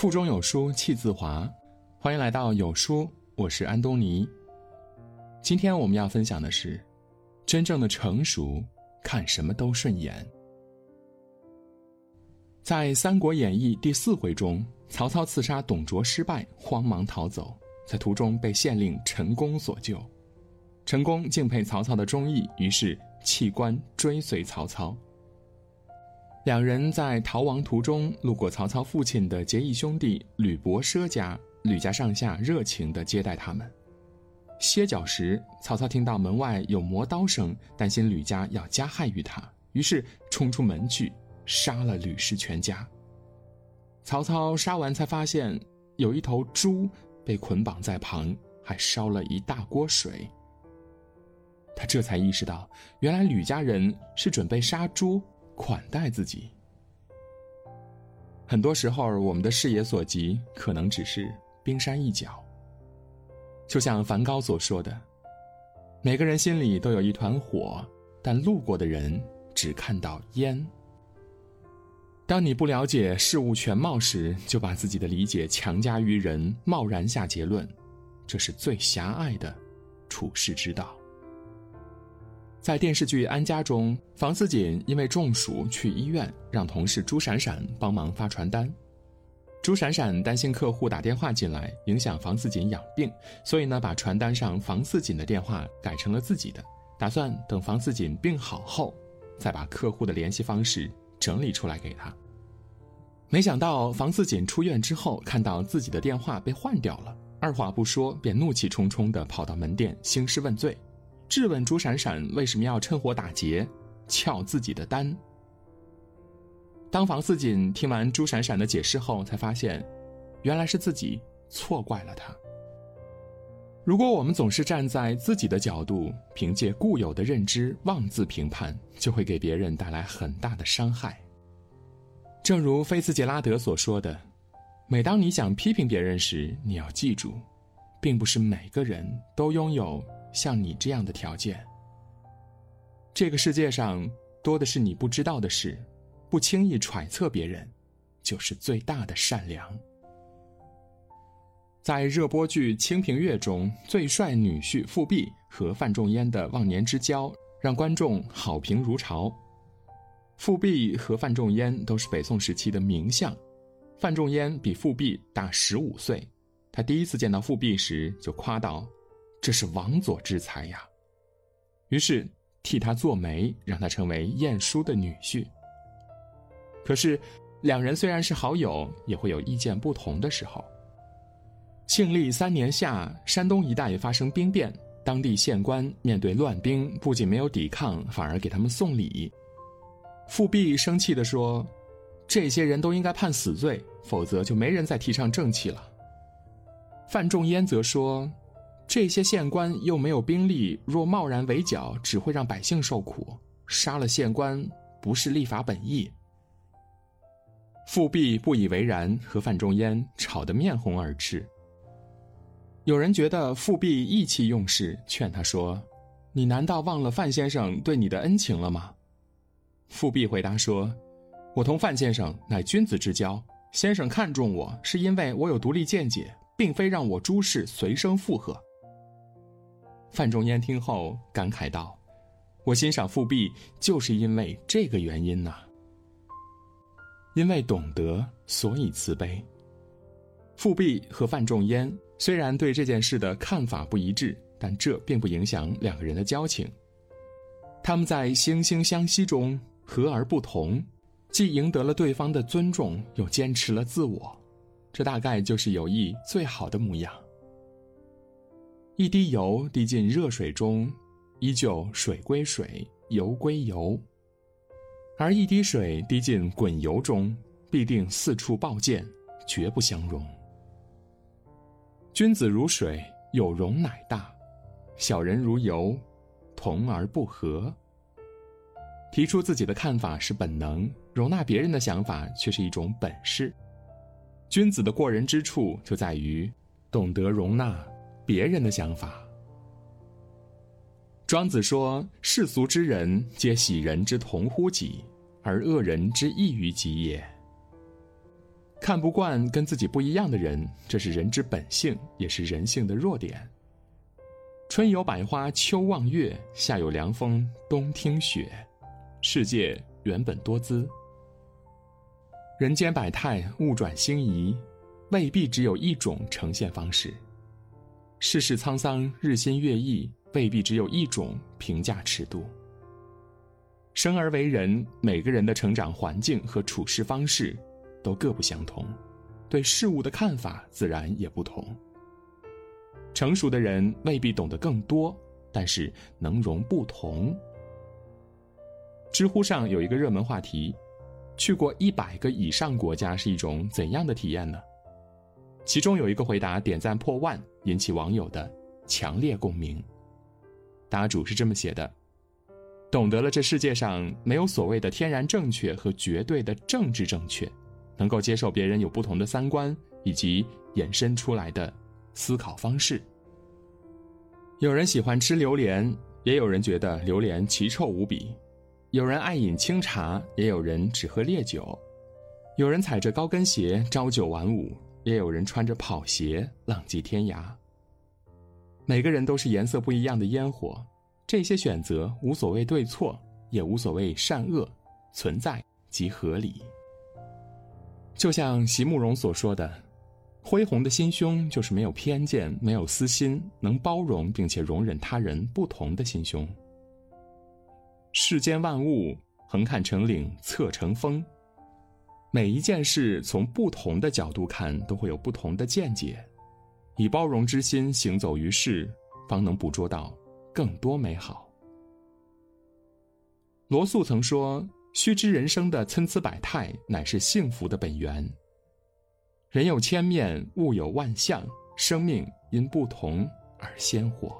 腹中有书气自华，欢迎来到有书，我是安东尼。今天我们要分享的是，真正的成熟，看什么都顺眼。在《三国演义》第四回中，曹操刺杀董卓失败，慌忙逃走，在途中被县令陈宫所救。陈宫敬佩曹操的忠义，于是弃官追随曹操。两人在逃亡途中路过曹操父亲的结义兄弟吕伯奢家，吕家上下热情地接待他们。歇脚时，曹操听到门外有磨刀声，担心吕家要加害于他，于是冲出门去杀了吕氏全家。曹操杀完才发现有一头猪被捆绑在旁，还烧了一大锅水。他这才意识到，原来吕家人是准备杀猪。款待自己。很多时候，我们的视野所及可能只是冰山一角。就像梵高所说的：“每个人心里都有一团火，但路过的人只看到烟。”当你不了解事物全貌时，就把自己的理解强加于人，贸然下结论，这是最狭隘的处世之道。在电视剧《安家》中，房似锦因为中暑去医院，让同事朱闪闪帮忙发传单。朱闪闪担心客户打电话进来影响房似锦养病，所以呢，把传单上房似锦的电话改成了自己的，打算等房似锦病好后，再把客户的联系方式整理出来给他。没想到房似锦出院之后，看到自己的电话被换掉了，二话不说便怒气冲冲地跑到门店兴师问罪。质问朱闪闪为什么要趁火打劫，撬自己的单。当房四锦听完朱闪闪的解释后，才发现，原来是自己错怪了他。如果我们总是站在自己的角度，凭借固有的认知妄自评判，就会给别人带来很大的伤害。正如菲茨杰拉德所说的：“每当你想批评别人时，你要记住，并不是每个人都拥有。”像你这样的条件，这个世界上多的是你不知道的事，不轻易揣测别人，就是最大的善良。在热播剧《清平乐》中，最帅女婿富弼和范仲淹的忘年之交，让观众好评如潮。富弼和范仲淹都是北宋时期的名相，范仲淹比富弼大十五岁，他第一次见到富弼时就夸道。这是王佐之才呀，于是替他做媒，让他成为晏殊的女婿。可是，两人虽然是好友，也会有意见不同的时候。庆历三年夏，山东一带发生兵变，当地县官面对乱兵，不仅没有抵抗，反而给他们送礼。富弼生气地说：“这些人都应该判死罪，否则就没人再提倡正气了。”范仲淹则说。这些县官又没有兵力，若贸然围剿，只会让百姓受苦。杀了县官，不是立法本意。富弼不以为然，和范仲淹吵得面红耳赤。有人觉得富弼意气用事，劝他说：“你难道忘了范先生对你的恩情了吗？”富弼回答说：“我同范先生乃君子之交，先生看重我是因为我有独立见解，并非让我诸事随声附和。”范仲淹听后感慨道：“我欣赏富弼，就是因为这个原因呐。因为懂得，所以慈悲。富弼和范仲淹虽然对这件事的看法不一致，但这并不影响两个人的交情。他们在惺惺相惜中和而不同，既赢得了对方的尊重，又坚持了自我，这大概就是友谊最好的模样。”一滴油滴进热水中，依旧水归水，油归油；而一滴水滴进滚油中，必定四处爆溅，绝不相容。君子如水，有容乃大；小人如油，同而不和。提出自己的看法是本能，容纳别人的想法却是一种本事。君子的过人之处就在于懂得容纳。别人的想法。庄子说：“世俗之人，皆喜人之同乎己，而恶人之异于己也。”看不惯跟自己不一样的人，这是人之本性，也是人性的弱点。春有百花，秋望月，夏有凉风，冬听雪。世界原本多姿，人间百态，物转星移，未必只有一种呈现方式。世事沧桑，日新月异，未必只有一种评价尺度。生而为人，每个人的成长环境和处事方式。都各不相同，对事物的看法自然也不同。成熟的人未必懂得更多，但是能容不同。知乎上有一个热门话题：去过一百个以上国家是一种怎样的体验呢？其中有一个回答点赞破万，引起网友的强烈共鸣。答主是这么写的：懂得了这世界上没有所谓的天然正确和绝对的政治正确。能够接受别人有不同的三观以及衍生出来的思考方式。有人喜欢吃榴莲，也有人觉得榴莲奇臭无比；有人爱饮清茶，也有人只喝烈酒；有人踩着高跟鞋朝九晚五，也有人穿着跑鞋浪迹天涯。每个人都是颜色不一样的烟火，这些选择无所谓对错，也无所谓善恶，存在即合理。就像席慕容所说的：“恢宏的心胸就是没有偏见、没有私心，能包容并且容忍他人不同的心胸。”世间万物，横看成岭，侧成峰。每一件事从不同的角度看，都会有不同的见解。以包容之心行走于世，方能捕捉到更多美好。罗素曾说。须知人生的参差百态，乃是幸福的本源。人有千面，物有万象，生命因不同而鲜活。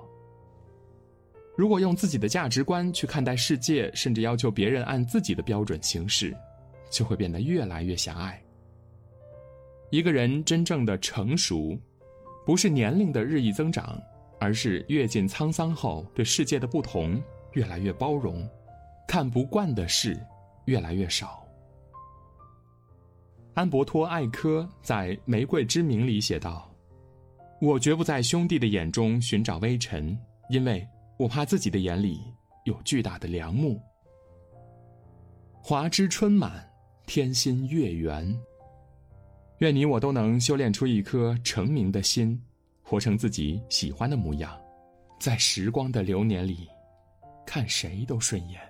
如果用自己的价值观去看待世界，甚至要求别人按自己的标准行事，就会变得越来越狭隘。一个人真正的成熟，不是年龄的日益增长，而是阅尽沧桑后，对世界的不同越来越包容，看不惯的事。越来越少。安伯托·艾科在《玫瑰之名》里写道：“我绝不在兄弟的眼中寻找微尘，因为我怕自己的眼里有巨大的梁木。华枝春满，天心月圆。愿你我都能修炼出一颗澄明的心，活成自己喜欢的模样，在时光的流年里，看谁都顺眼。”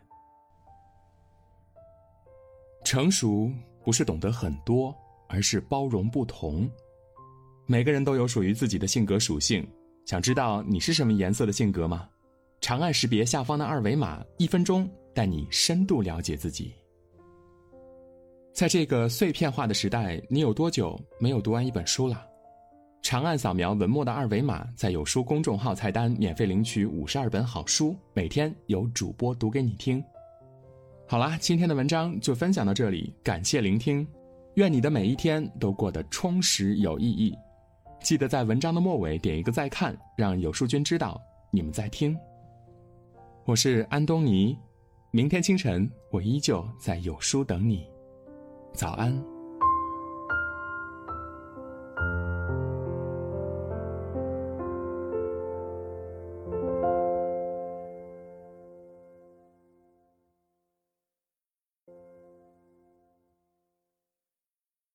成熟不是懂得很多，而是包容不同。每个人都有属于自己的性格属性，想知道你是什么颜色的性格吗？长按识别下方的二维码，一分钟带你深度了解自己。在这个碎片化的时代，你有多久没有读完一本书了？长按扫描文末的二维码，在有书公众号菜单免费领取五十二本好书，每天有主播读给你听。好啦，今天的文章就分享到这里，感谢聆听，愿你的每一天都过得充实有意义。记得在文章的末尾点一个再看，让有书君知道你们在听。我是安东尼，明天清晨我依旧在有书等你，早安。